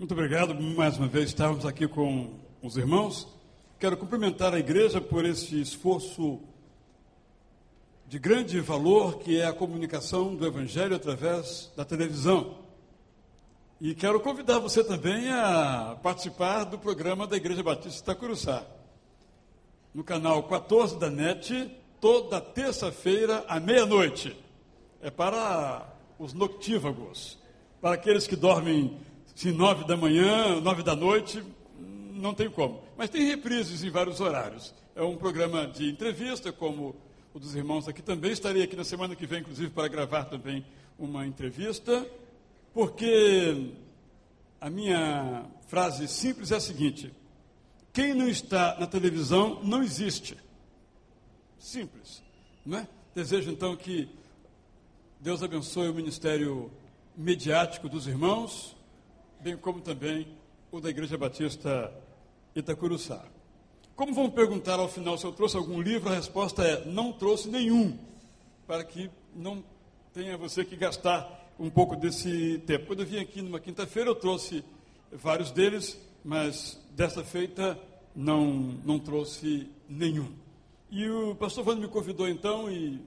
Muito obrigado. Mais uma vez estávamos aqui com os irmãos. Quero cumprimentar a igreja por esse esforço de grande valor que é a comunicação do Evangelho através da televisão. E quero convidar você também a participar do programa da Igreja Batista Itacuruçá. No canal 14 da NET, toda terça-feira à meia-noite. É para os noctívagos, para aqueles que dormem se nove da manhã, nove da noite, não tem como. Mas tem reprises em vários horários. É um programa de entrevista, como o dos irmãos aqui também. Estarei aqui na semana que vem, inclusive, para gravar também uma entrevista, porque a minha frase simples é a seguinte: quem não está na televisão não existe. Simples, não é? Desejo então que Deus abençoe o ministério mediático dos irmãos, bem como também o da Igreja Batista Itacuruçá. Como vão perguntar ao final se eu trouxe algum livro, a resposta é: não trouxe nenhum, para que não tenha você que gastar um pouco desse tempo. Quando eu vim aqui numa quinta-feira, eu trouxe vários deles, mas desta feita não, não trouxe nenhum. E o pastor Vando me convidou então e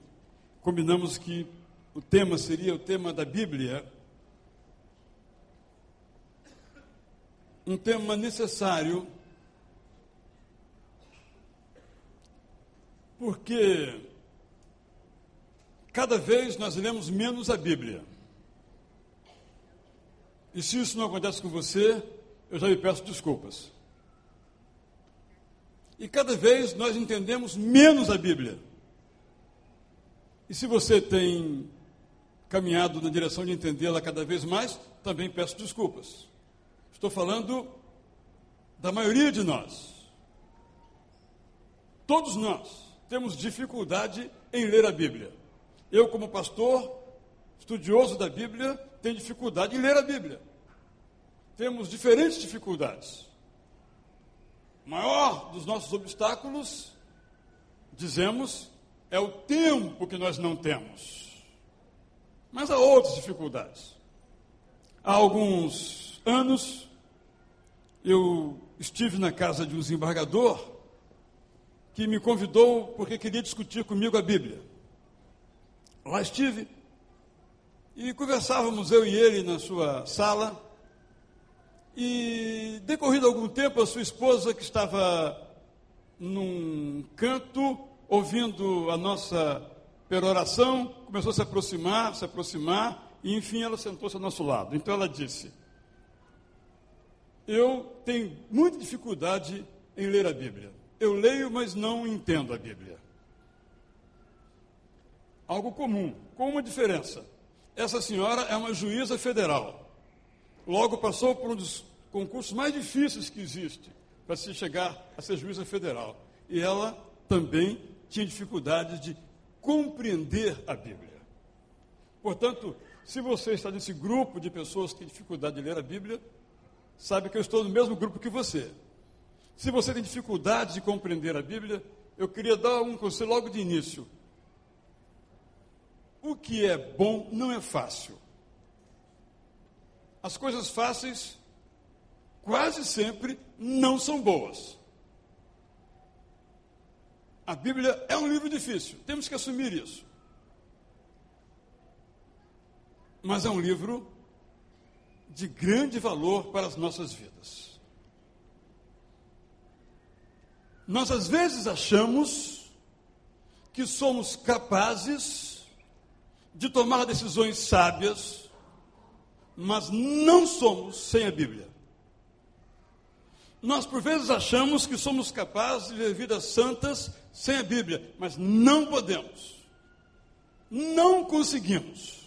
combinamos que o tema seria o tema da Bíblia. Um tema necessário, porque cada vez nós lemos menos a Bíblia. E se isso não acontece com você, eu já lhe peço desculpas. E cada vez nós entendemos menos a Bíblia. E se você tem caminhado na direção de entendê-la cada vez mais, também peço desculpas. Estou falando da maioria de nós. Todos nós temos dificuldade em ler a Bíblia. Eu, como pastor, estudioso da Bíblia, tenho dificuldade em ler a Bíblia. Temos diferentes dificuldades. O maior dos nossos obstáculos, dizemos, é o tempo que nós não temos. Mas há outras dificuldades. Há alguns anos, eu estive na casa de um desembargador que me convidou porque queria discutir comigo a Bíblia. Lá estive e conversávamos eu e ele na sua sala. E decorrido algum tempo, a sua esposa, que estava num canto, ouvindo a nossa peroração, começou a se aproximar, se aproximar, e enfim ela sentou-se ao nosso lado. Então ela disse: Eu tenho muita dificuldade em ler a Bíblia. Eu leio, mas não entendo a Bíblia. Algo comum, com uma diferença. Essa senhora é uma juíza federal. Logo passou por um dos concursos mais difíceis que existe para se chegar a ser juíza federal. E ela também tinha dificuldades de compreender a Bíblia. Portanto, se você está nesse grupo de pessoas que têm dificuldade de ler a Bíblia, sabe que eu estou no mesmo grupo que você. Se você tem dificuldade de compreender a Bíblia, eu queria dar um conselho logo de início. O que é bom não é fácil. As coisas fáceis quase sempre não são boas. A Bíblia é um livro difícil, temos que assumir isso. Mas é um livro de grande valor para as nossas vidas. Nós às vezes achamos que somos capazes de tomar decisões sábias, mas não somos sem a Bíblia. Nós, por vezes, achamos que somos capazes de viver vidas santas sem a Bíblia, mas não podemos. Não conseguimos.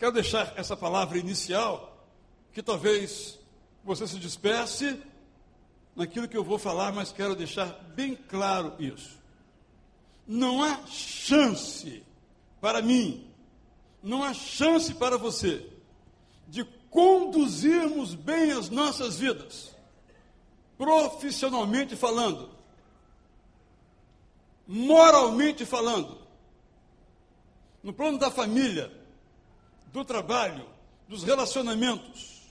Quero deixar essa palavra inicial, que talvez você se disperse naquilo que eu vou falar, mas quero deixar bem claro isso. Não há chance para mim, não há chance para você de conduzirmos bem as nossas vidas profissionalmente falando, moralmente falando, no plano da família, do trabalho, dos relacionamentos,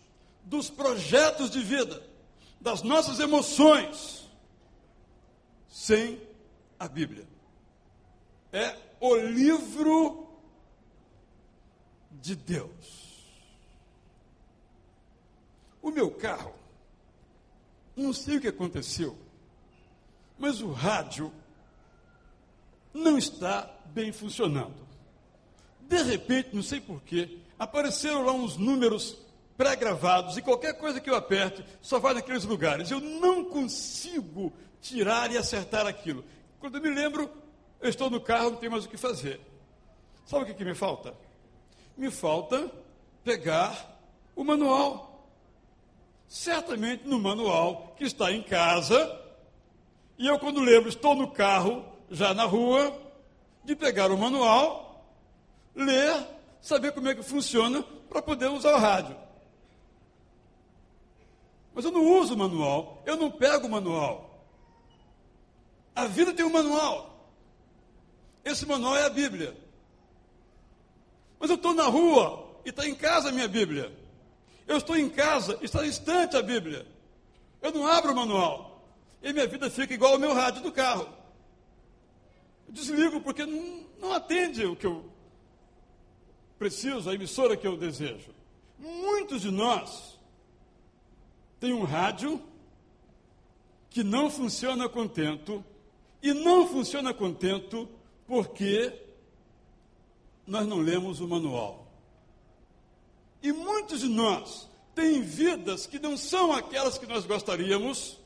dos projetos de vida, das nossas emoções, sem a Bíblia. É o livro de Deus. O meu carro, não sei o que aconteceu, mas o rádio não está bem funcionando. De repente, não sei porquê, apareceram lá uns números pré-gravados e qualquer coisa que eu aperte só vai naqueles lugares. Eu não consigo tirar e acertar aquilo. Quando eu me lembro, eu estou no carro, não tenho mais o que fazer. Sabe o que, que me falta? Me falta pegar o manual. Certamente no manual que está em casa, e eu, quando lembro, estou no carro, já na rua, de pegar o manual, ler, saber como é que funciona para poder usar o rádio. Mas eu não uso o manual, eu não pego o manual. A vida tem um manual. Esse manual é a Bíblia. Mas eu estou na rua e está em casa a minha Bíblia. Eu estou em casa e está distante a Bíblia. Eu não abro o manual. E minha vida fica igual ao meu rádio do carro. Eu desligo porque não, não atende o que eu preciso, a emissora que eu desejo. Muitos de nós tem um rádio que não funciona contento e não funciona contento porque nós não lemos o manual. E muitos de nós têm vidas que não são aquelas que nós gostaríamos,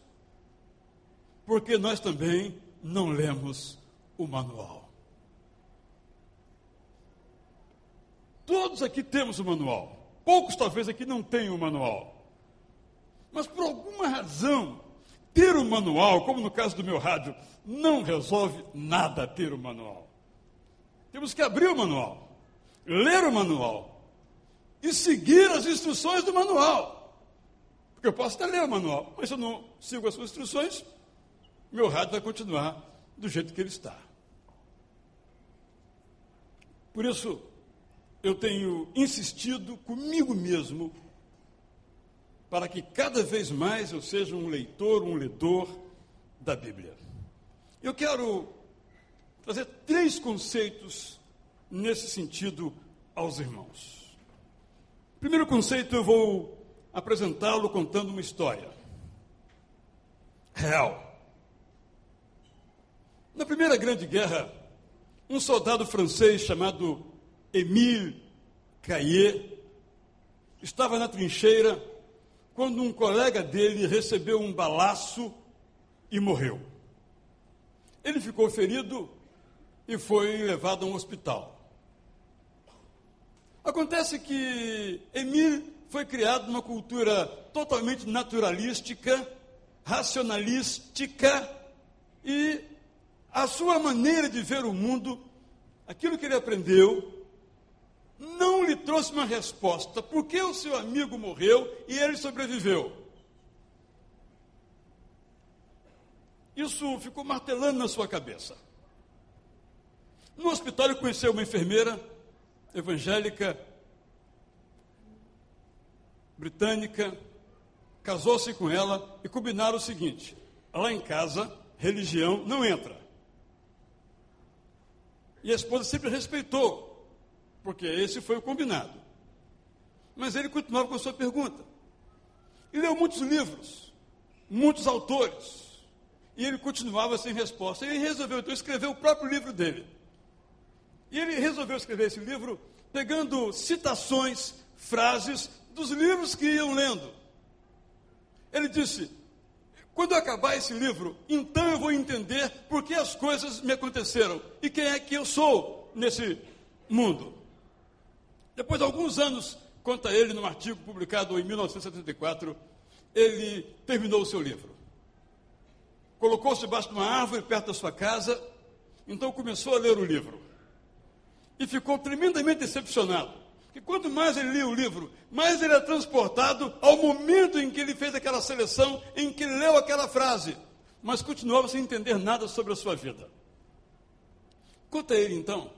porque nós também não lemos o manual. Todos aqui temos o manual. Poucos talvez aqui não tenham o manual. Mas por alguma razão, ter o manual, como no caso do meu rádio, não resolve nada ter o manual. Temos que abrir o manual, ler o manual e seguir as instruções do manual. Porque eu posso até ler o manual, mas se eu não sigo as suas instruções, meu rádio vai continuar do jeito que ele está. Por isso, eu tenho insistido comigo mesmo para que cada vez mais eu seja um leitor, um ledor da Bíblia. Eu quero trazer três conceitos nesse sentido aos irmãos. Primeiro conceito, eu vou apresentá-lo contando uma história real. Na Primeira Grande Guerra, um soldado francês chamado Émile Caillé estava na trincheira quando um colega dele recebeu um balaço e morreu. Ele ficou ferido e foi levado a um hospital. Acontece que Emile foi criado numa cultura totalmente naturalística, racionalística e a sua maneira de ver o mundo, aquilo que ele aprendeu, não lhe trouxe uma resposta. Por que o seu amigo morreu e ele sobreviveu? Isso ficou martelando na sua cabeça. No hospital ele conheceu uma enfermeira evangélica britânica, casou-se com ela e combinaram o seguinte: lá em casa, religião não entra. E a esposa sempre respeitou porque esse foi o combinado. Mas ele continuava com a sua pergunta. E leu muitos livros, muitos autores, e ele continuava sem resposta. Ele resolveu então escrever o próprio livro dele. E ele resolveu escrever esse livro pegando citações, frases dos livros que iam lendo. Ele disse: quando eu acabar esse livro, então eu vou entender por que as coisas me aconteceram e quem é que eu sou nesse mundo. Depois de alguns anos, conta ele num artigo publicado em 1974, ele terminou o seu livro. Colocou-se debaixo de uma árvore perto da sua casa, então começou a ler o livro. E ficou tremendamente decepcionado. Que quanto mais ele lia o livro, mais ele é transportado ao momento em que ele fez aquela seleção, em que leu aquela frase, mas continuava sem entender nada sobre a sua vida. Conta ele então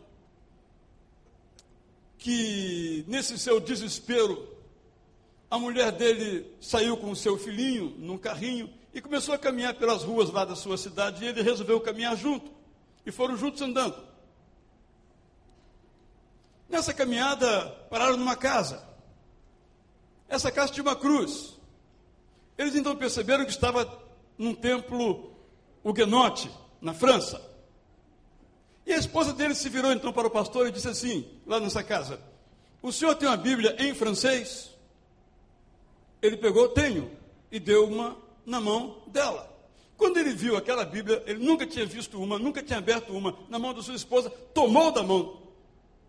que nesse seu desespero, a mulher dele saiu com o seu filhinho num carrinho e começou a caminhar pelas ruas lá da sua cidade e ele resolveu caminhar junto. E foram juntos andando. Nessa caminhada, pararam numa casa. Essa casa tinha uma cruz. Eles então perceberam que estava num templo huguenote, na França. E a esposa dele se virou então para o pastor e disse assim, lá nessa casa: O senhor tem uma Bíblia em francês? Ele pegou, tenho, e deu uma na mão dela. Quando ele viu aquela Bíblia, ele nunca tinha visto uma, nunca tinha aberto uma na mão da sua esposa, tomou da mão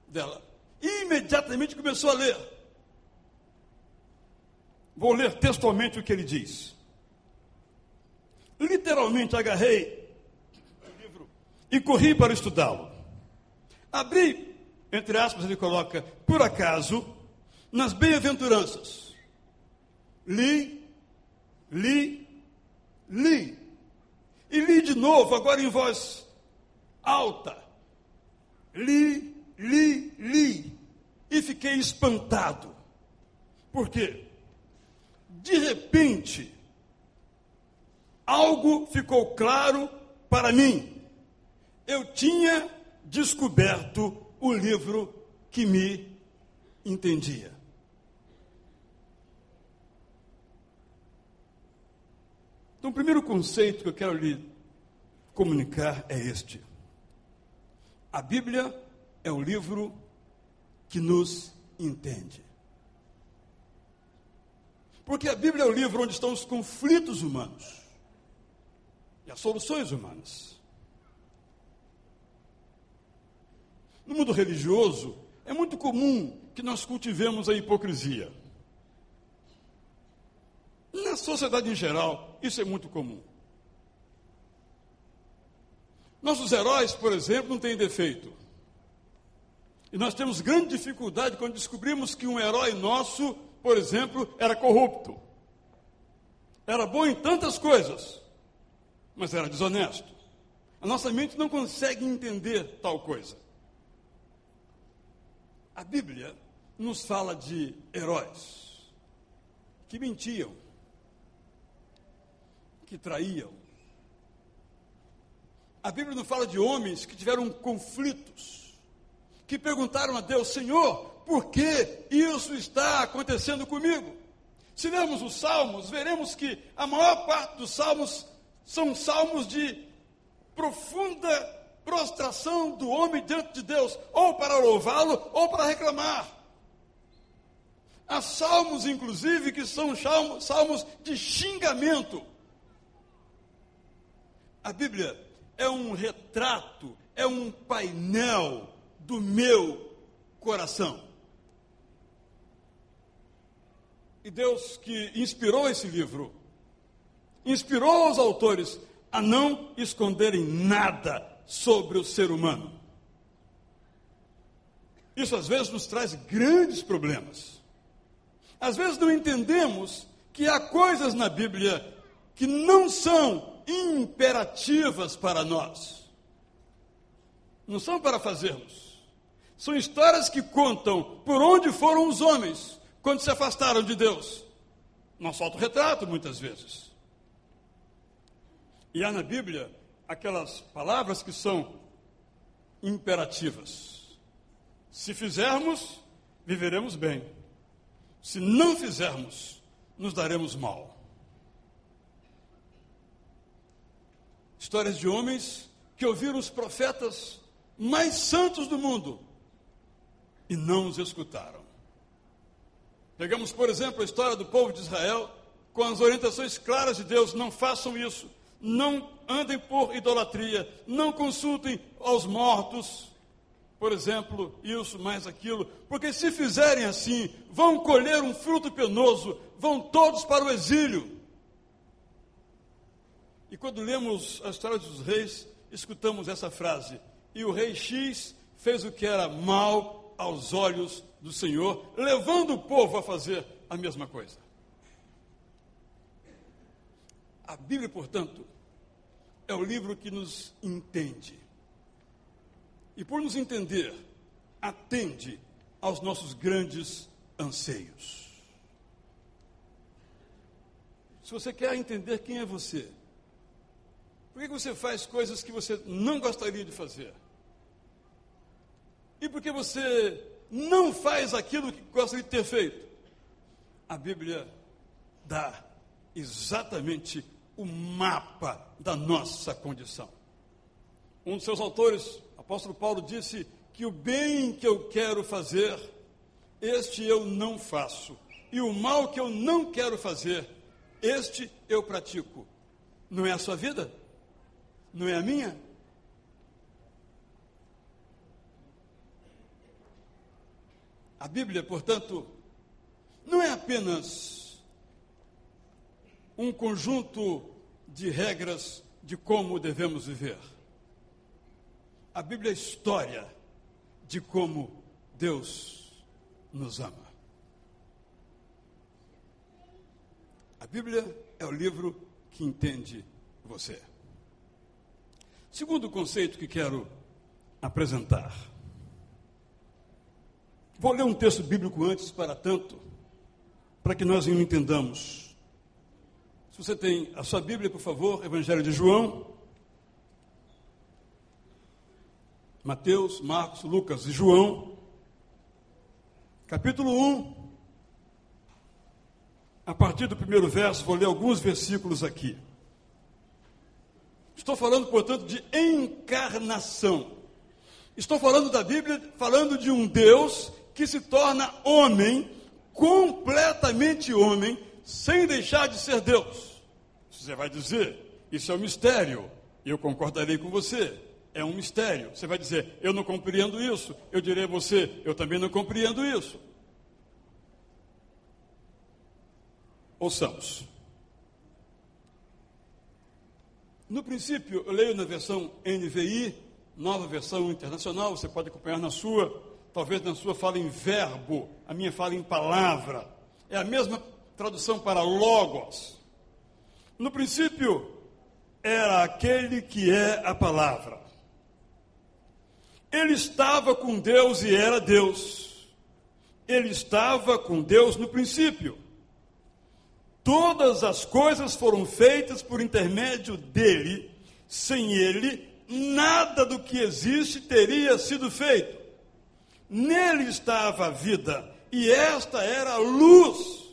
dela e imediatamente começou a ler. Vou ler textualmente o que ele diz. Literalmente agarrei e corri para estudá-lo. Abri, entre aspas, ele coloca, por acaso, nas bem-aventuranças. Li, li, li. E li de novo, agora em voz alta. Li, li, li. E fiquei espantado. Por quê? De repente, algo ficou claro para mim. Eu tinha descoberto o livro que me entendia. Então, o primeiro conceito que eu quero lhe comunicar é este: a Bíblia é o livro que nos entende. Porque a Bíblia é o livro onde estão os conflitos humanos e as soluções humanas. No mundo religioso, é muito comum que nós cultivemos a hipocrisia. Na sociedade em geral, isso é muito comum. Nossos heróis, por exemplo, não têm defeito. E nós temos grande dificuldade quando descobrimos que um herói nosso, por exemplo, era corrupto. Era bom em tantas coisas, mas era desonesto. A nossa mente não consegue entender tal coisa. A Bíblia nos fala de heróis que mentiam, que traíam. A Bíblia nos fala de homens que tiveram conflitos, que perguntaram a Deus: Senhor, por que isso está acontecendo comigo? Se lermos os Salmos, veremos que a maior parte dos Salmos são salmos de profunda prostração do homem diante de Deus, ou para louvá-lo, ou para reclamar. Há salmos, inclusive, que são salmos de xingamento. A Bíblia é um retrato, é um painel do meu coração. E Deus que inspirou esse livro, inspirou os autores a não esconderem nada sobre o ser humano. Isso às vezes nos traz grandes problemas. Às vezes não entendemos que há coisas na Bíblia que não são imperativas para nós. Não são para fazermos. São histórias que contam por onde foram os homens quando se afastaram de Deus. Nosso autorretrato, muitas vezes. E há na Bíblia aquelas palavras que são imperativas. Se fizermos, viveremos bem. Se não fizermos, nos daremos mal. Histórias de homens que ouviram os profetas mais santos do mundo e não os escutaram. Pegamos, por exemplo, a história do povo de Israel com as orientações claras de Deus: não façam isso, não andem por idolatria, não consultem aos mortos, por exemplo, isso mais aquilo, porque se fizerem assim, vão colher um fruto penoso, vão todos para o exílio. E quando lemos a história dos reis, escutamos essa frase: E o rei X fez o que era mal aos olhos do Senhor, levando o povo a fazer a mesma coisa. A Bíblia, portanto, é o livro que nos entende. E por nos entender, atende aos nossos grandes anseios. se você quer entender quem é você, por que você faz coisas que você não gostaria de fazer? E por que você não faz aquilo que gostaria de ter feito? A Bíblia dá exatamente o mapa da nossa condição. Um dos seus autores, apóstolo Paulo, disse que o bem que eu quero fazer, este eu não faço, e o mal que eu não quero fazer, este eu pratico. Não é a sua vida? Não é a minha? A Bíblia, portanto, não é apenas um conjunto de regras de como devemos viver. A Bíblia é história de como Deus nos ama. A Bíblia é o livro que entende você. Segundo conceito que quero apresentar. Vou ler um texto bíblico antes para tanto, para que nós entendamos. Se você tem a sua Bíblia, por favor, Evangelho de João, Mateus, Marcos, Lucas e João, capítulo 1, a partir do primeiro verso, vou ler alguns versículos aqui. Estou falando, portanto, de encarnação. Estou falando da Bíblia, falando de um Deus que se torna homem, completamente homem, sem deixar de ser Deus. Você vai dizer, isso é um mistério. Eu concordarei com você. É um mistério. Você vai dizer, eu não compreendo isso. Eu direi a você, eu também não compreendo isso. Ouçamos. No princípio, eu leio na versão NVI, nova versão internacional, você pode acompanhar na sua, talvez na sua fala em verbo, a minha fala em palavra. É a mesma tradução para logos. No princípio, era aquele que é a palavra. Ele estava com Deus e era Deus. Ele estava com Deus no princípio. Todas as coisas foram feitas por intermédio dele. Sem ele, nada do que existe teria sido feito. Nele estava a vida, e esta era a luz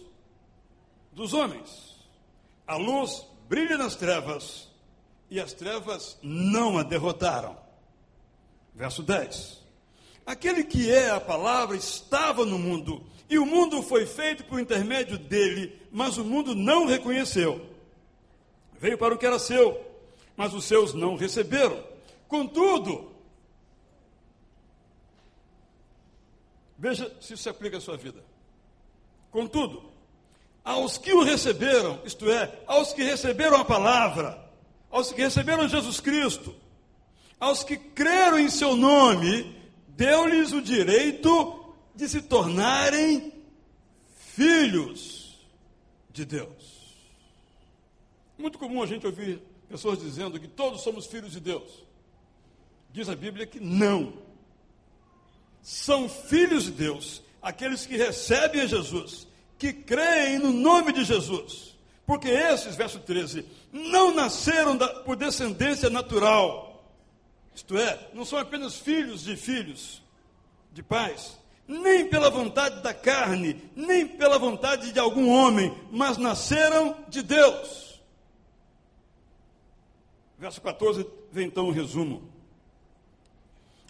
dos homens. A luz brilha nas trevas, e as trevas não a derrotaram. Verso 10. Aquele que é a palavra estava no mundo, e o mundo foi feito por intermédio dele, mas o mundo não reconheceu. Veio para o que era seu, mas os seus não receberam. Contudo, veja se isso se aplica à sua vida. Contudo, aos que o receberam, isto é, aos que receberam a palavra, aos que receberam Jesus Cristo, aos que creram em seu nome, deu-lhes o direito de se tornarem filhos de Deus. Muito comum a gente ouvir pessoas dizendo que todos somos filhos de Deus. Diz a Bíblia que não. São filhos de Deus aqueles que recebem a Jesus, que creem no nome de Jesus. Porque esses, verso 13, não nasceram da, por descendência natural. Isto é, não são apenas filhos de filhos, de pais, nem pela vontade da carne, nem pela vontade de algum homem, mas nasceram de Deus. Verso 14 vem então o um resumo.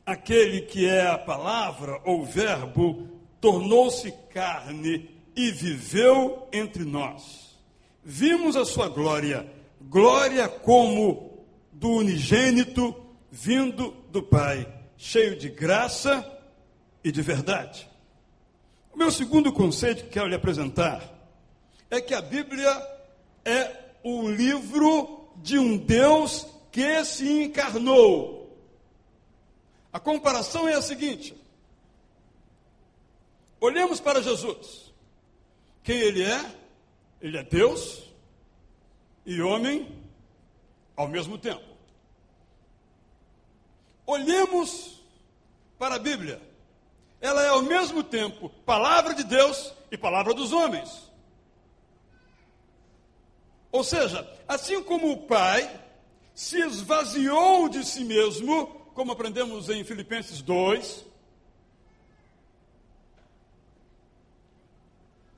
Aquele que é a palavra ou verbo tornou-se carne e viveu entre nós. Vimos a sua glória, glória como do unigênito vindo do Pai, cheio de graça e de verdade. O meu segundo conceito que quero lhe apresentar é que a Bíblia é o livro de um Deus que se encarnou. A comparação é a seguinte: olhemos para Jesus. Quem ele é? Ele é Deus e homem ao mesmo tempo. Olhemos para a Bíblia ela é ao mesmo tempo palavra de Deus e palavra dos homens. Ou seja, assim como o Pai se esvaziou de si mesmo, como aprendemos em Filipenses 2,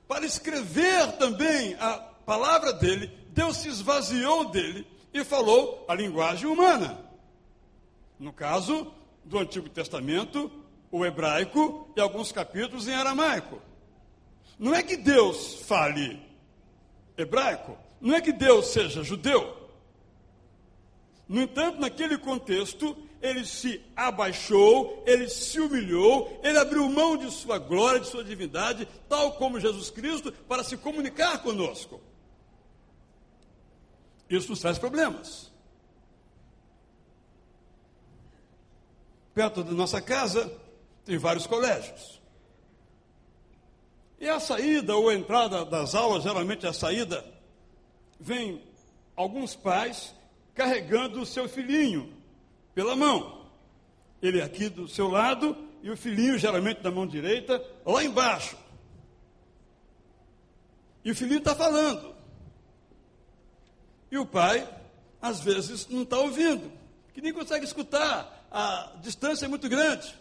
para escrever também a palavra dele, Deus se esvaziou dele e falou a linguagem humana. No caso do Antigo Testamento, o hebraico e alguns capítulos em aramaico. Não é que Deus fale hebraico, não é que Deus seja judeu. No entanto, naquele contexto, ele se abaixou, ele se humilhou, ele abriu mão de sua glória, de sua divindade, tal como Jesus Cristo, para se comunicar conosco. Isso nos traz problemas. Perto da nossa casa tem vários colégios. E a saída ou a entrada das aulas, geralmente a saída, vem alguns pais carregando o seu filhinho pela mão. Ele aqui do seu lado e o filhinho, geralmente da mão direita, lá embaixo. E o filhinho está falando. E o pai, às vezes, não está ouvindo, que nem consegue escutar, a distância é muito grande.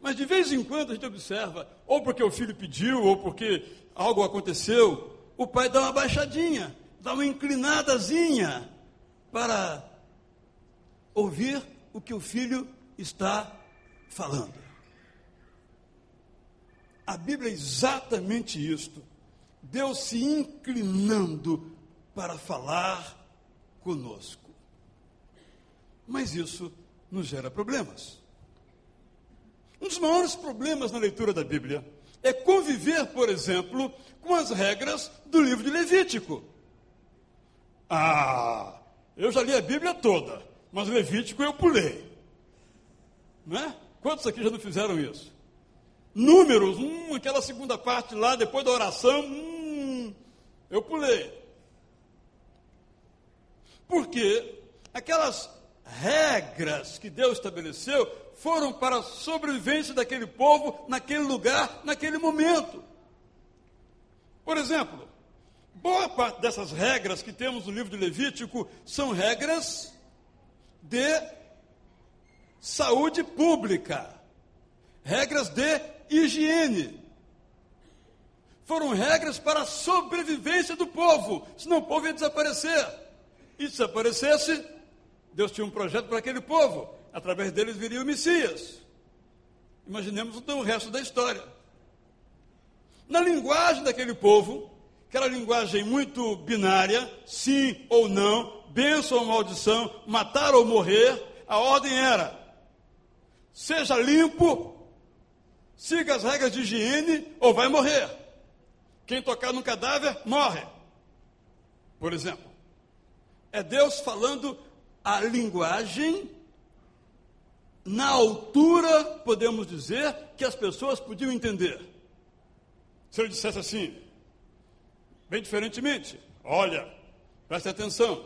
Mas de vez em quando a gente observa, ou porque o filho pediu, ou porque algo aconteceu, o pai dá uma baixadinha, dá uma inclinadazinha para ouvir o que o filho está falando. A Bíblia é exatamente isto. Deus se inclinando para falar conosco. Mas isso nos gera problemas. Um dos maiores problemas na leitura da Bíblia é conviver, por exemplo, com as regras do livro de Levítico. Ah, eu já li a Bíblia toda, mas Levítico eu pulei. Não é? Quantos aqui já não fizeram isso? Números, hum, aquela segunda parte lá, depois da oração, hum, eu pulei. Porque aquelas regras que Deus estabeleceu foram para a sobrevivência daquele povo naquele lugar, naquele momento. Por exemplo, boa parte dessas regras que temos no livro de Levítico são regras de saúde pública, regras de higiene. Foram regras para a sobrevivência do povo, senão o povo ia desaparecer. E se aparecesse, Deus tinha um projeto para aquele povo. Através deles viria o Messias. Imaginemos então o resto da história. Na linguagem daquele povo, que era linguagem muito binária, sim ou não, bênção ou maldição, matar ou morrer, a ordem era: seja limpo, siga as regras de higiene ou vai morrer. Quem tocar no cadáver, morre. Por exemplo. É Deus falando a linguagem na altura, podemos dizer, que as pessoas podiam entender. Se ele dissesse assim, bem diferentemente, olha, preste atenção,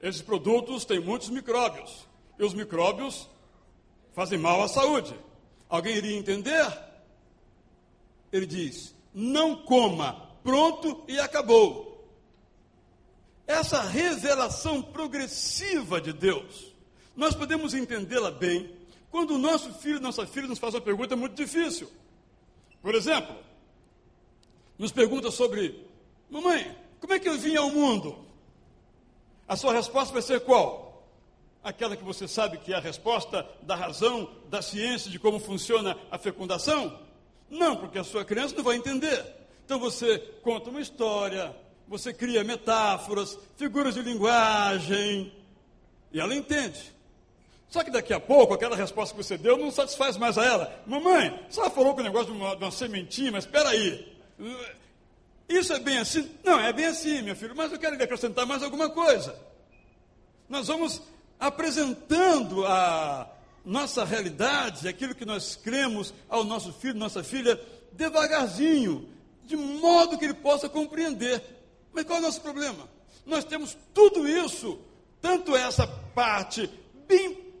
esses produtos têm muitos micróbios, e os micróbios fazem mal à saúde. Alguém iria entender? Ele diz: não coma, pronto e acabou. Essa revelação progressiva de Deus, nós podemos entendê-la bem quando o nosso filho, nossa filha nos faz uma pergunta muito difícil. Por exemplo, nos pergunta sobre: Mamãe, como é que eu vim ao mundo? A sua resposta vai ser qual? Aquela que você sabe que é a resposta da razão, da ciência, de como funciona a fecundação? Não, porque a sua criança não vai entender. Então você conta uma história, você cria metáforas, figuras de linguagem, e ela entende. Só que daqui a pouco, aquela resposta que você deu não satisfaz mais a ela. Mamãe, você falou com o negócio de uma, de uma sementinha, mas espera aí. Isso é bem assim? Não, é bem assim, meu filho, mas eu quero acrescentar mais alguma coisa. Nós vamos apresentando a nossa realidade, aquilo que nós cremos ao nosso filho, nossa filha, devagarzinho, de modo que ele possa compreender. Mas qual é o nosso problema? Nós temos tudo isso, tanto essa parte bem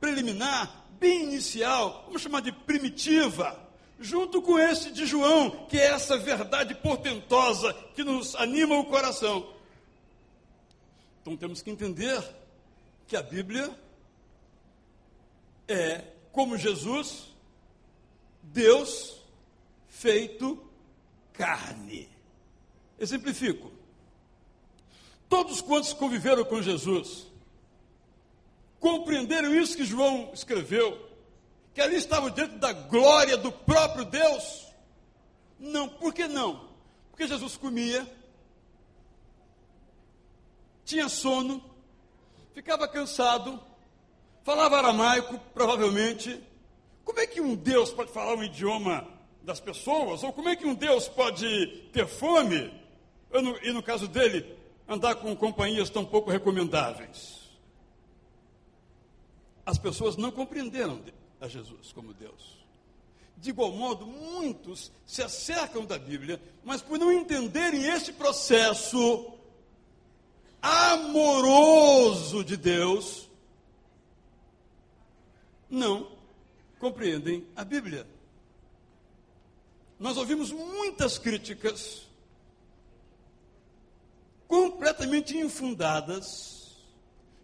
preliminar, bem inicial, vamos chamar de primitiva, junto com esse de João, que é essa verdade portentosa que nos anima o coração. Então temos que entender que a Bíblia é, como Jesus, Deus feito carne. Exemplifico. Todos quantos conviveram com Jesus compreenderam isso que João escreveu, que ali estavam diante da glória do próprio Deus. Não, por que não? Porque Jesus comia, tinha sono, ficava cansado, falava aramaico, provavelmente. Como é que um Deus pode falar um idioma das pessoas? Ou como é que um Deus pode ter fome? E no caso dele, andar com companhias tão pouco recomendáveis. As pessoas não compreenderam a Jesus como Deus. De igual modo, muitos se acercam da Bíblia, mas por não entenderem esse processo amoroso de Deus, não compreendem a Bíblia. Nós ouvimos muitas críticas completamente infundadas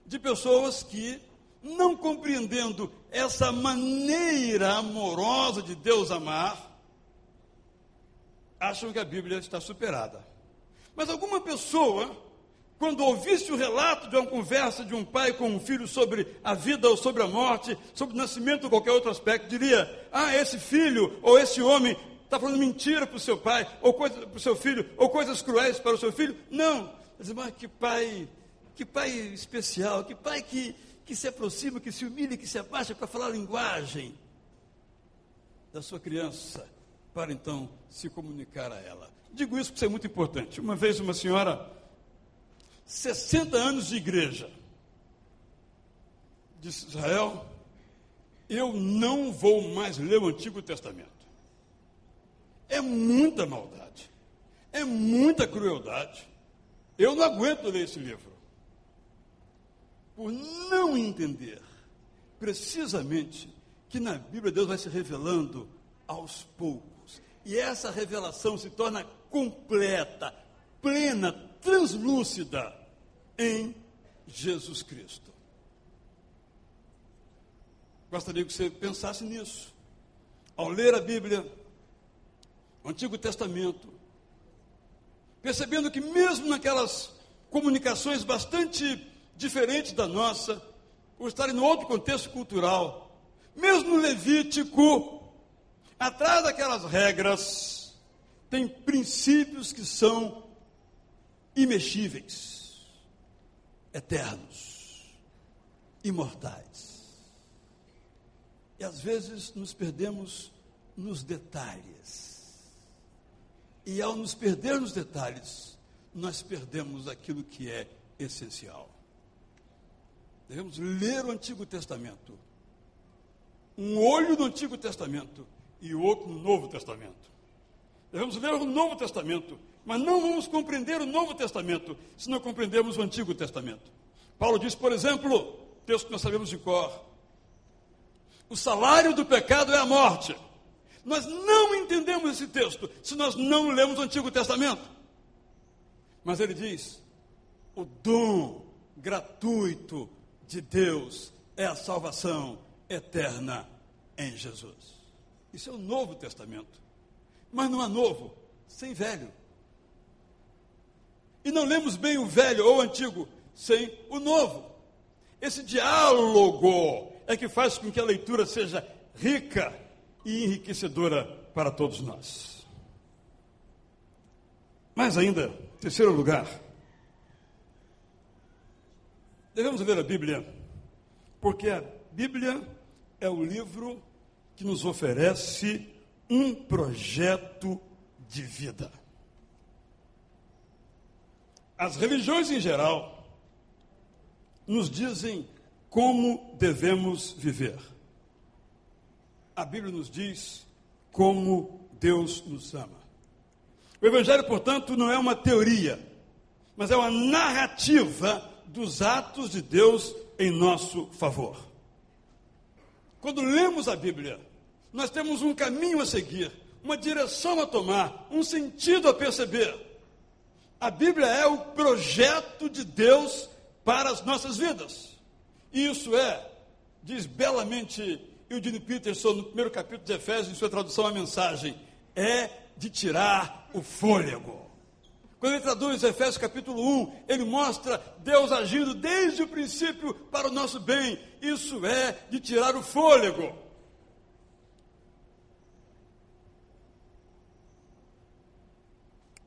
de pessoas que, não compreendendo essa maneira amorosa de Deus amar, acham que a Bíblia está superada. Mas alguma pessoa, quando ouvisse o relato de uma conversa de um pai com um filho sobre a vida ou sobre a morte, sobre o nascimento ou qualquer outro aspecto, diria: Ah, esse filho ou esse homem está falando mentira para o seu pai, ou coisa para o seu filho, ou coisas cruéis para o seu filho. Não. Dizer, mas que pai, que pai especial, que pai que, que se aproxima, que se humilha, que se abaixa para falar a linguagem da sua criança, para então se comunicar a ela. Digo isso porque isso é muito importante. Uma vez uma senhora, 60 anos de igreja, disse Israel, eu não vou mais ler o Antigo Testamento. É muita maldade. É muita crueldade. Eu não aguento ler esse livro. Por não entender precisamente que na Bíblia Deus vai se revelando aos poucos. E essa revelação se torna completa, plena, translúcida em Jesus Cristo. Gostaria que você pensasse nisso. Ao ler a Bíblia, o Antigo Testamento, percebendo que mesmo naquelas comunicações bastante diferentes da nossa, por estarem no outro contexto cultural, mesmo Levítico, atrás daquelas regras, tem princípios que são imexíveis, eternos, imortais. E às vezes nos perdemos nos detalhes e ao nos perder nos detalhes, nós perdemos aquilo que é essencial. Devemos ler o Antigo Testamento. Um olho no Antigo Testamento e outro no Novo Testamento. Devemos ler o Novo Testamento, mas não vamos compreender o Novo Testamento se não compreendermos o Antigo Testamento. Paulo diz, por exemplo, texto que nós sabemos de cor: o salário do pecado é a morte. Nós não entendemos esse texto se nós não lemos o Antigo Testamento. Mas ele diz: o dom gratuito de Deus é a salvação eterna em Jesus. Isso é o Novo Testamento. Mas não há novo sem velho. E não lemos bem o velho ou o antigo sem o novo. Esse diálogo é que faz com que a leitura seja rica e enriquecedora para todos nós. Mas ainda, terceiro lugar, devemos ler a Bíblia, porque a Bíblia é o livro que nos oferece um projeto de vida. As religiões em geral nos dizem como devemos viver a Bíblia nos diz como Deus nos ama. O Evangelho, portanto, não é uma teoria, mas é uma narrativa dos atos de Deus em nosso favor. Quando lemos a Bíblia, nós temos um caminho a seguir, uma direção a tomar, um sentido a perceber. A Bíblia é o projeto de Deus para as nossas vidas. Isso é, diz belamente Eugene Peterson no primeiro capítulo de Efésios, em sua tradução à mensagem, é de tirar o fôlego. Quando ele traduz Efésios capítulo 1, ele mostra Deus agindo desde o princípio para o nosso bem. Isso é de tirar o fôlego.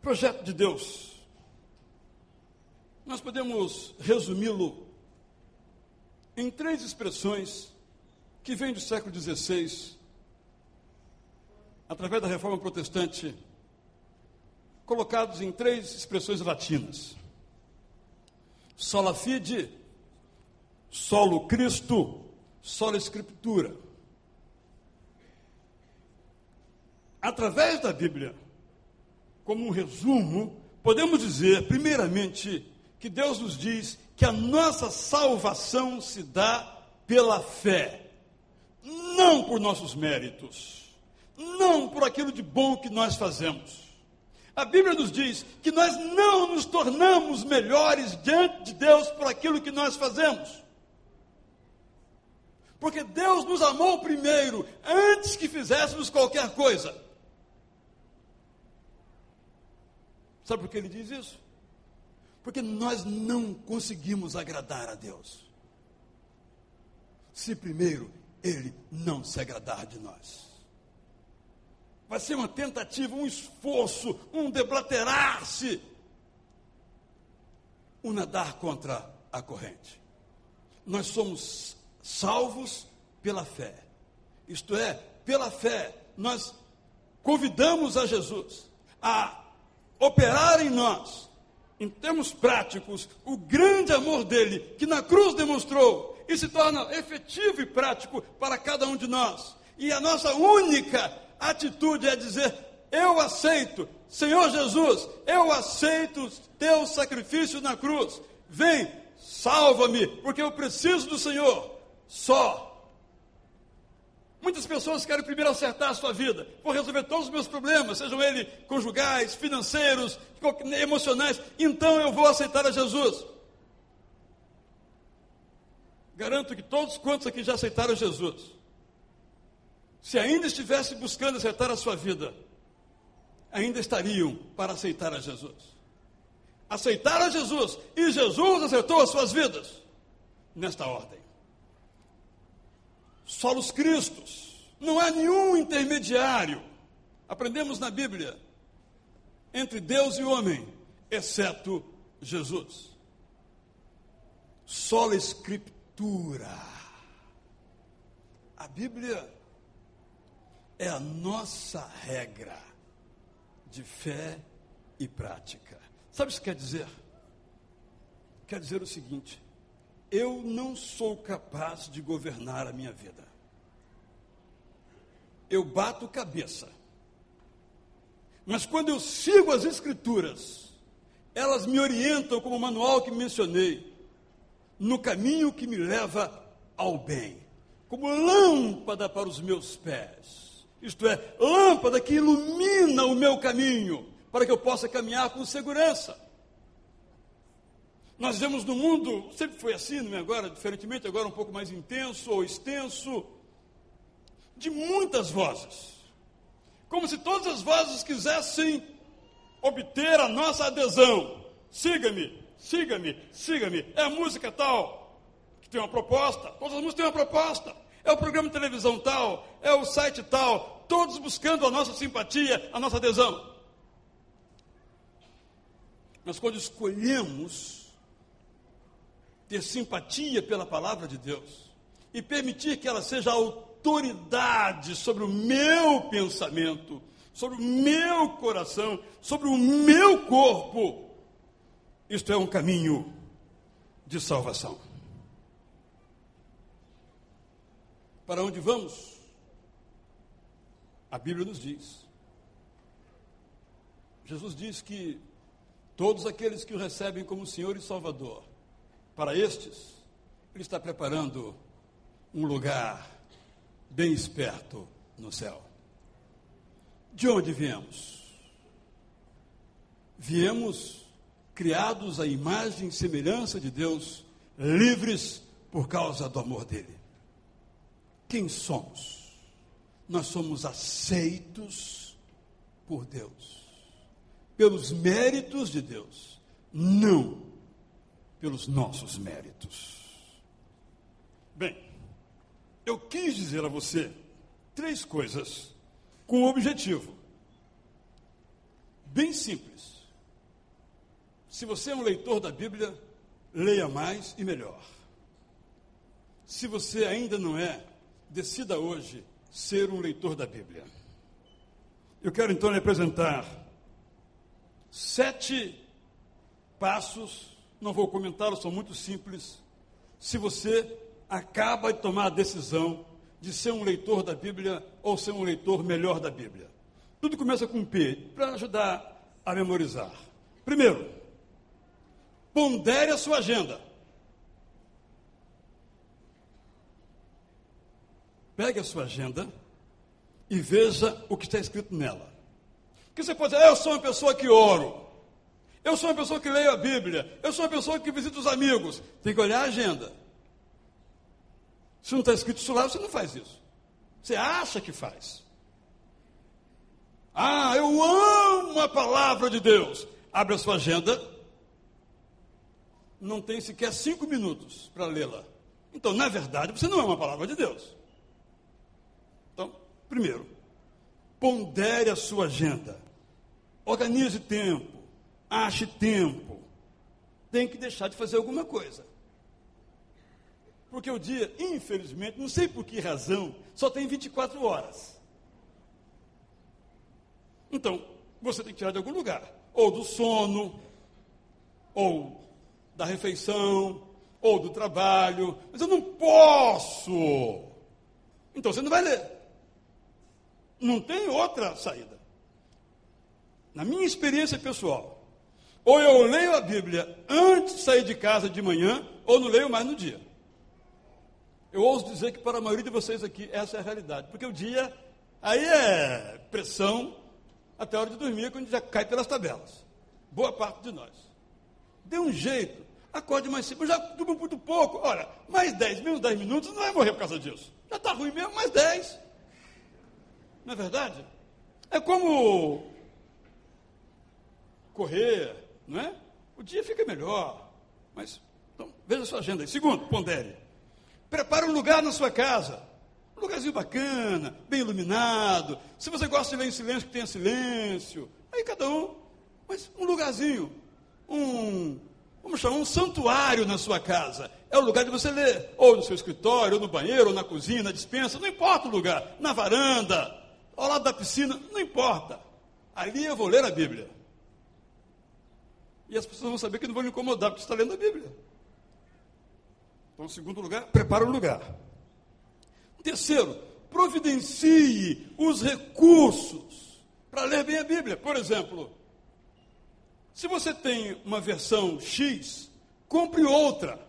Projeto de Deus. Nós podemos resumi-lo em três expressões que vêm do século XVI, através da reforma protestante colocados em três expressões latinas: sola fide, solo Cristo, sola Escritura. Através da Bíblia, como um resumo, podemos dizer, primeiramente, que Deus nos diz que a nossa salvação se dá pela fé, não por nossos méritos, não por aquilo de bom que nós fazemos a Bíblia nos diz que nós não nos tornamos melhores diante de Deus por aquilo que nós fazemos. Porque Deus nos amou primeiro, antes que fizéssemos qualquer coisa. Sabe por que ele diz isso? Porque nós não conseguimos agradar a Deus. Se primeiro ele não se agradar de nós. Vai ser uma tentativa, um esforço, um deblaterar-se, um nadar contra a corrente. Nós somos salvos pela fé. Isto é, pela fé, nós convidamos a Jesus a operar em nós, em termos práticos, o grande amor dele, que na cruz demonstrou e se torna efetivo e prático para cada um de nós. E a nossa única atitude é dizer: Eu aceito, Senhor Jesus, eu aceito teu sacrifício na cruz. Vem, salva-me, porque eu preciso do Senhor. Só. Muitas pessoas querem primeiro acertar a sua vida, vou resolver todos os meus problemas, sejam eles conjugais, financeiros, emocionais, então eu vou aceitar a Jesus. Garanto que todos quantos aqui já aceitaram Jesus, se ainda estivesse buscando acertar a sua vida, ainda estariam para aceitar a Jesus. Aceitar a Jesus e Jesus acertou as suas vidas nesta ordem. Solos Cristos, não há nenhum intermediário. Aprendemos na Bíblia entre Deus e homem, exceto Jesus. Sola Escritura. A Bíblia é a nossa regra de fé e prática. Sabe o que quer dizer? Quer dizer o seguinte: eu não sou capaz de governar a minha vida. Eu bato cabeça. Mas quando eu sigo as Escrituras, elas me orientam, como o manual que mencionei, no caminho que me leva ao bem, como lâmpada para os meus pés isto é, lâmpada que ilumina o meu caminho, para que eu possa caminhar com segurança. Nós vemos no mundo, sempre foi assim, não é agora, diferentemente, agora um pouco mais intenso ou extenso, de muitas vozes. Como se todas as vozes quisessem obter a nossa adesão. Siga-me, siga-me, siga-me. É a música tal, que tem uma proposta, todas as músicas têm uma proposta. É o programa de televisão tal, é o site tal, todos buscando a nossa simpatia, a nossa adesão. Mas quando escolhemos ter simpatia pela palavra de Deus e permitir que ela seja autoridade sobre o meu pensamento, sobre o meu coração, sobre o meu corpo, isto é um caminho de salvação. Para onde vamos? A Bíblia nos diz. Jesus diz que todos aqueles que o recebem como Senhor e Salvador, para estes, Ele está preparando um lugar bem esperto no céu. De onde viemos? Viemos criados à imagem e semelhança de Deus, livres por causa do amor dele. Quem somos? Nós somos aceitos por Deus, pelos méritos de Deus, não pelos nossos méritos. Bem, eu quis dizer a você três coisas com um objetivo bem simples. Se você é um leitor da Bíblia, leia mais e melhor. Se você ainda não é, decida hoje ser um leitor da Bíblia. Eu quero então lhe apresentar sete passos, não vou comentá-los, são muito simples. Se você acaba de tomar a decisão de ser um leitor da Bíblia ou ser um leitor melhor da Bíblia. Tudo começa com P, para ajudar a memorizar. Primeiro, pondere a sua agenda. Pegue a sua agenda e veja o que está escrito nela. Que você pode dizer, eu sou uma pessoa que oro. Eu sou uma pessoa que leio a Bíblia. Eu sou uma pessoa que visita os amigos. Tem que olhar a agenda. Se não está escrito isso lá, você não faz isso. Você acha que faz. Ah, eu amo a palavra de Deus. Abre a sua agenda. Não tem sequer cinco minutos para lê-la. Então, na verdade, você não é uma palavra de Deus. Primeiro, pondere a sua agenda. Organize tempo. Ache tempo. Tem que deixar de fazer alguma coisa. Porque o dia, infelizmente, não sei por que razão, só tem 24 horas. Então, você tem que tirar de algum lugar. Ou do sono, ou da refeição, ou do trabalho. Mas eu não posso. Então você não vai ler. Não tem outra saída. Na minha experiência pessoal, ou eu leio a Bíblia antes de sair de casa de manhã, ou não leio mais no dia. Eu ouso dizer que para a maioria de vocês aqui essa é a realidade, porque o dia aí é pressão até a hora de dormir, quando já cai pelas tabelas. Boa parte de nós. Dê um jeito, acorde mais cedo, já durmo muito pouco. Olha, mais 10, menos 10 minutos não vai morrer por causa disso. Já está ruim mesmo, mais 10. Não é verdade? É como correr, não é? O dia fica melhor. Mas, então, veja a sua agenda aí. Segundo, pondere. Prepare um lugar na sua casa. Um lugarzinho bacana, bem iluminado. Se você gosta de ler em silêncio, que tenha silêncio. Aí cada um. Mas um lugarzinho. Um, vamos chamar, um santuário na sua casa. É o lugar de você ler. Ou no seu escritório, ou no banheiro, ou na cozinha, na dispensa. Não importa o lugar. Na varanda, ao lado da piscina. Não importa. Ali eu vou ler a Bíblia. E as pessoas vão saber que não vão me incomodar, porque você está lendo a Bíblia. Então, segundo lugar, prepara o lugar. Terceiro, providencie os recursos para ler bem a Bíblia. Por exemplo, se você tem uma versão X, compre outra.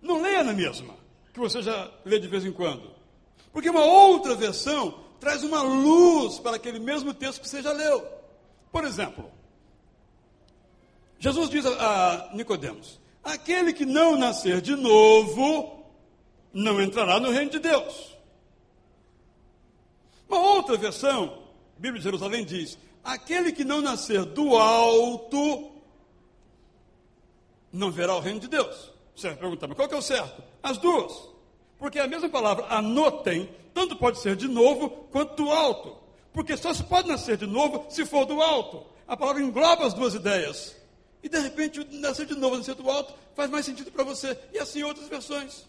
Não leia na mesma, que você já lê de vez em quando. Porque uma outra versão traz uma luz para aquele mesmo texto que você já leu. Por exemplo, Jesus diz a, Nicodemos: aquele que não nascer de novo não entrará no reino de Deus. Uma outra versão, Bíblia de Jerusalém diz: aquele que não nascer do alto não verá o reino de Deus. Você vai perguntar, mas qual que é o certo? As duas. Porque a mesma palavra anotem, tanto pode ser de novo quanto do alto. Porque só se pode nascer de novo se for do alto. A palavra engloba as duas ideias. E de repente, nascer de novo, nascer do alto, faz mais sentido para você. E assim outras versões.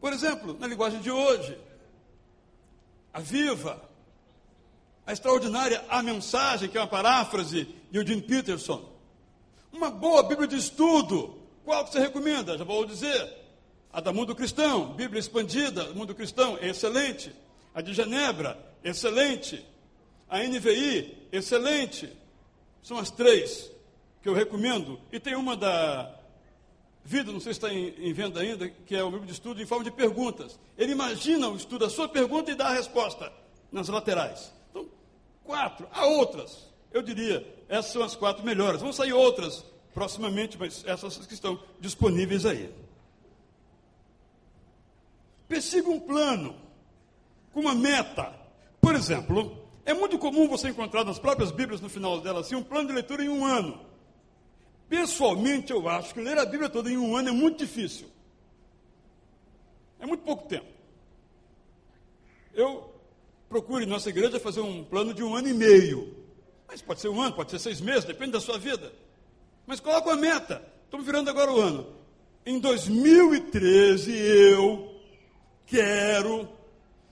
Por exemplo, na linguagem de hoje, a viva, a extraordinária A Mensagem, que é uma paráfrase de Eugene Peterson. Uma boa Bíblia de estudo. Qual que você recomenda? Já vou dizer. A da Mundo Cristão, Bíblia expandida, Mundo Cristão, excelente. A de Genebra, excelente. A NVI, excelente. São as três que eu recomendo. E tem uma da Vida, não sei se está em, em, venda ainda, que é o livro de estudo em forma de perguntas. Ele imagina o estudo, a sua pergunta e dá a resposta nas laterais. Então, quatro. Há outras. Eu diria, essas são as quatro melhores. Vão sair outras proximamente, mas essas que estão disponíveis aí. Persiga um plano, com uma meta. Por exemplo, é muito comum você encontrar nas próprias Bíblias, no final dela, assim, um plano de leitura em um ano. Pessoalmente, eu acho que ler a Bíblia toda em um ano é muito difícil. É muito pouco tempo. Eu procuro em nossa igreja fazer um plano de um ano e meio. Mas pode ser um ano, pode ser seis meses, depende da sua vida. Mas coloca uma meta. Estamos virando agora o ano. Em 2013, eu quero,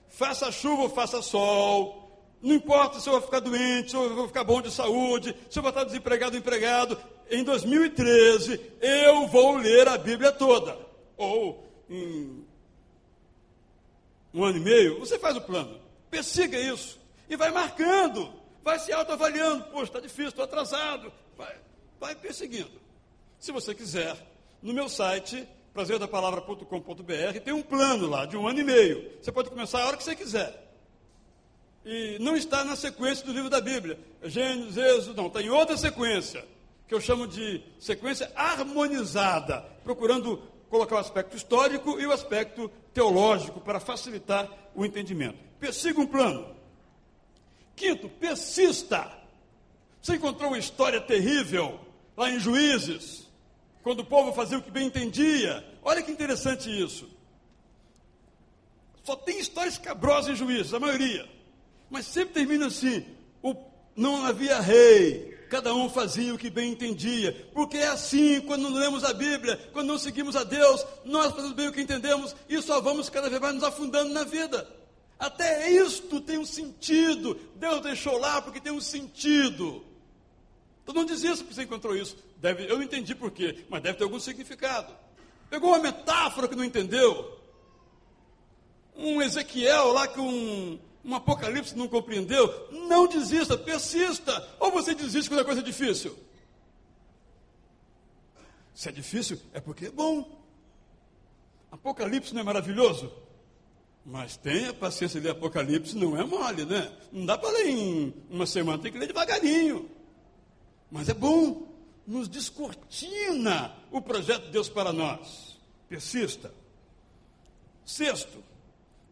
faça chuva ou faça sol, não importa se eu vou ficar doente, se eu vou ficar bom de saúde, se eu vou estar desempregado ou empregado, em 2013 eu vou ler a Bíblia toda. Ou em um ano e meio, você faz o plano. Persiga isso. E vai marcando. Vai se autoavaliando. Poxa, está difícil, estou atrasado. Vai, vai perseguindo. Se você quiser, no meu site, prazerdapalavra.com.br, tem um plano lá de um ano e meio. Você pode começar a hora que você quiser. E não está na sequência do livro da Bíblia. Gênesis, Êxodo, não, está em outra sequência, que eu chamo de sequência harmonizada, procurando colocar o aspecto histórico e o aspecto teológico para facilitar o entendimento. Persiga um plano. Quinto, persista. Você encontrou uma história terrível lá em Juízes, quando o povo fazia o que bem entendia. Olha que interessante isso. Só tem histórias cabrosas em Juízes, a maioria. Mas sempre termina assim: o, não havia rei, cada um fazia o que bem entendia. Porque é assim, quando não lemos a Bíblia, quando não seguimos a Deus, nós fazemos bem o que entendemos e só vamos cada vez mais nos afundando na vida. Até isto tem um sentido. Deus deixou lá porque tem um sentido. Então não diz isso porque você encontrou isso. Deve, eu não entendi por quê, mas deve ter algum significado. Pegou uma metáfora que não entendeu. Um Ezequiel lá com um, um Apocalipse não compreendeu, não desista, persista. Ou você desiste quando a coisa é difícil? Se é difícil, é porque é bom. Apocalipse não é maravilhoso? Mas tenha paciência de Apocalipse, não é mole, né? Não dá para ler em uma semana, tem que ler devagarinho. Mas é bom, nos descortina o projeto de Deus para nós. Persista. Sexto,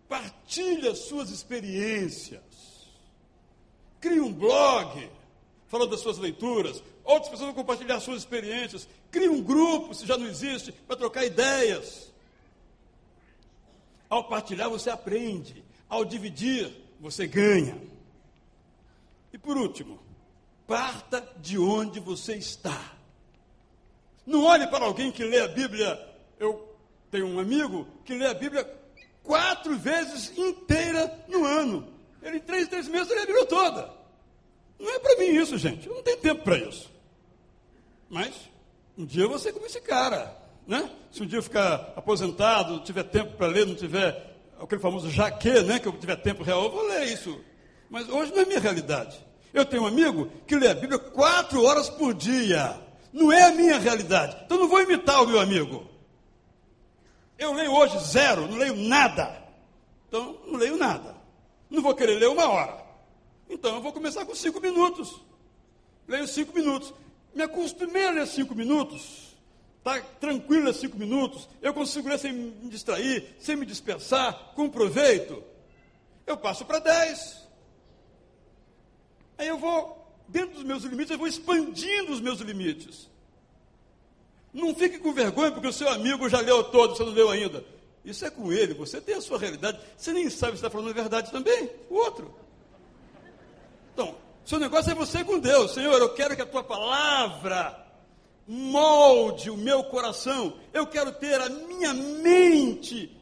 Partilhe suas experiências. Crie um blog falando das suas leituras. Outras pessoas vão compartilhar suas experiências. Crie um grupo, se já não existe, para trocar ideias. Ao partilhar, você aprende. Ao dividir, você ganha. E por último, parta de onde você está. Não olhe para alguém que lê a Bíblia. Eu tenho um amigo que lê a Bíblia quatro vezes inteira no ano. Ele, em três, três meses, ele abriu toda. Não é para mim isso, gente. Eu não tenho tempo para isso. Mas, um dia eu vou ser como esse cara. Né? Se um dia eu ficar aposentado, não tiver tempo para ler, não tiver aquele famoso jaque, né? que eu tiver tempo real, eu vou ler isso. Mas hoje não é minha realidade. Eu tenho um amigo que lê a Bíblia quatro horas por dia. Não é a minha realidade. Então não vou imitar o meu amigo. Eu leio hoje zero, não leio nada. Então, não leio nada. Não vou querer ler uma hora. Então, eu vou começar com cinco minutos. Leio cinco minutos. Me acostumei a ler cinco minutos. Está tranquilo ler cinco minutos. Eu consigo ler sem me distrair, sem me dispersar, com proveito. Eu passo para dez. Aí eu vou, dentro dos meus limites, eu vou expandindo os meus limites. Não fique com vergonha porque o seu amigo já leu todo, você não leu ainda. Isso é com ele, você tem a sua realidade. Você nem sabe se está falando a verdade também, o outro. Então, seu negócio é você com Deus. Senhor, eu quero que a tua palavra molde o meu coração. Eu quero ter a minha mente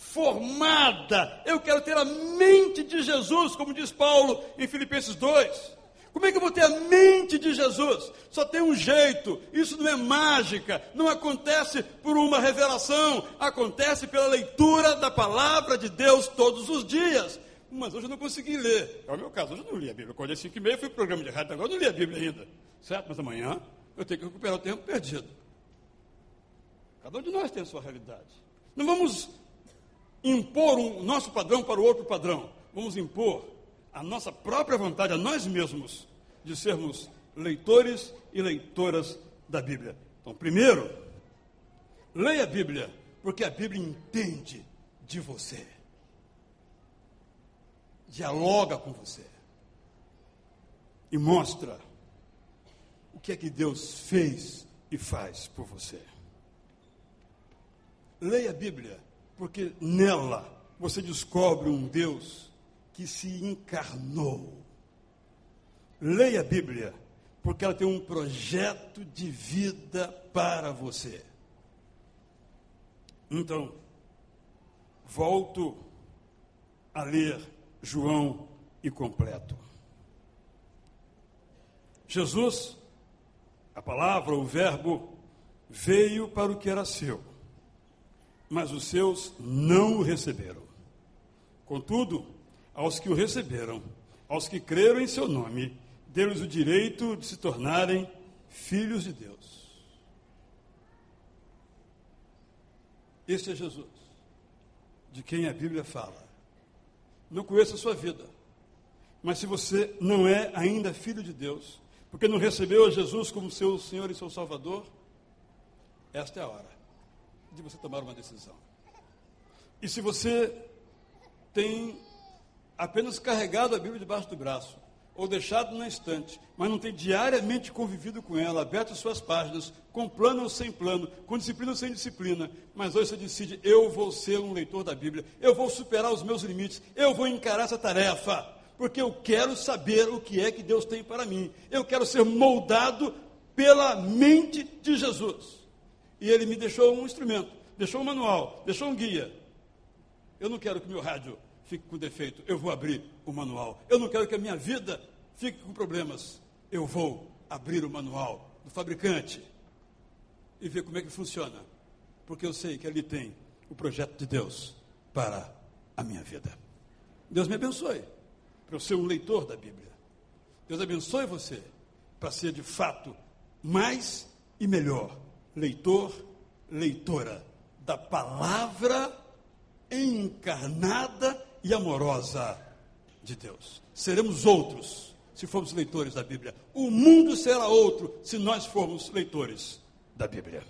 formada. Eu quero ter a mente de Jesus, como diz Paulo em Filipenses 2. Como é que eu vou ter a mente de Jesus? Só tem um jeito. Isso não é mágica. Não acontece por uma revelação. Acontece pela leitura da palavra de Deus todos os dias. Mas hoje eu não consegui ler. É o meu caso. Hoje eu não li a Bíblia. Acordei 5 e meia, fui para o programa de rádio. Agora eu não li a Bíblia ainda. Certo? Mas amanhã eu tenho que recuperar o tempo perdido. Cada um de nós tem a sua realidade. Não vamos impor o nosso padrão para o outro padrão. Vamos impor a nossa própria vontade, a nós mesmos, de sermos leitores e leitoras da Bíblia. Então, primeiro, leia a Bíblia, porque a Bíblia entende de você. Dialoga com você. E mostra o que é que Deus fez e faz por você. Leia a Bíblia, porque nela você descobre um Deus que se encarnou. Leia a Bíblia, porque ela tem um projeto de vida para você. Então, volto a ler João e completo. Jesus, a palavra, o Verbo, veio para o que era seu, mas os seus não o receberam. Contudo, aos que o receberam, aos que creram em seu nome, deu-lhes o direito de se tornarem filhos de Deus. Este é Jesus, de quem a Bíblia fala. Não conheço a sua vida, mas se você não é ainda filho de Deus, porque não recebeu a Jesus como seu Senhor e seu Salvador, esta é a hora de você tomar uma decisão. E se você tem apenas carregado a Bíblia debaixo do braço, ou deixado na estante, mas não tem diariamente convivido com ela, aberto suas páginas, com plano ou sem plano, com disciplina ou sem disciplina, mas hoje você decide: eu vou ser um leitor da Bíblia, eu vou superar os meus limites, eu vou encarar essa tarefa, porque eu quero saber o que é que Deus tem para mim, eu quero ser moldado pela mente de Jesus. E ele me deixou um instrumento, deixou um manual, deixou um guia. Eu não quero que meu rádio fique com defeito, eu vou abrir o manual. Eu não quero que a minha vida fique com problemas, eu vou abrir o manual do fabricante e ver como é que funciona, porque eu sei que ali tem o projeto de Deus para a minha vida. Deus me abençoe para eu ser um leitor da Bíblia. Deus abençoe você para ser de fato mais e melhor leitor, leitora da palavra encarnada e amorosa de Deus. Seremos outros se formos leitores da Bíblia. O mundo será outro se nós formos leitores da Bíblia.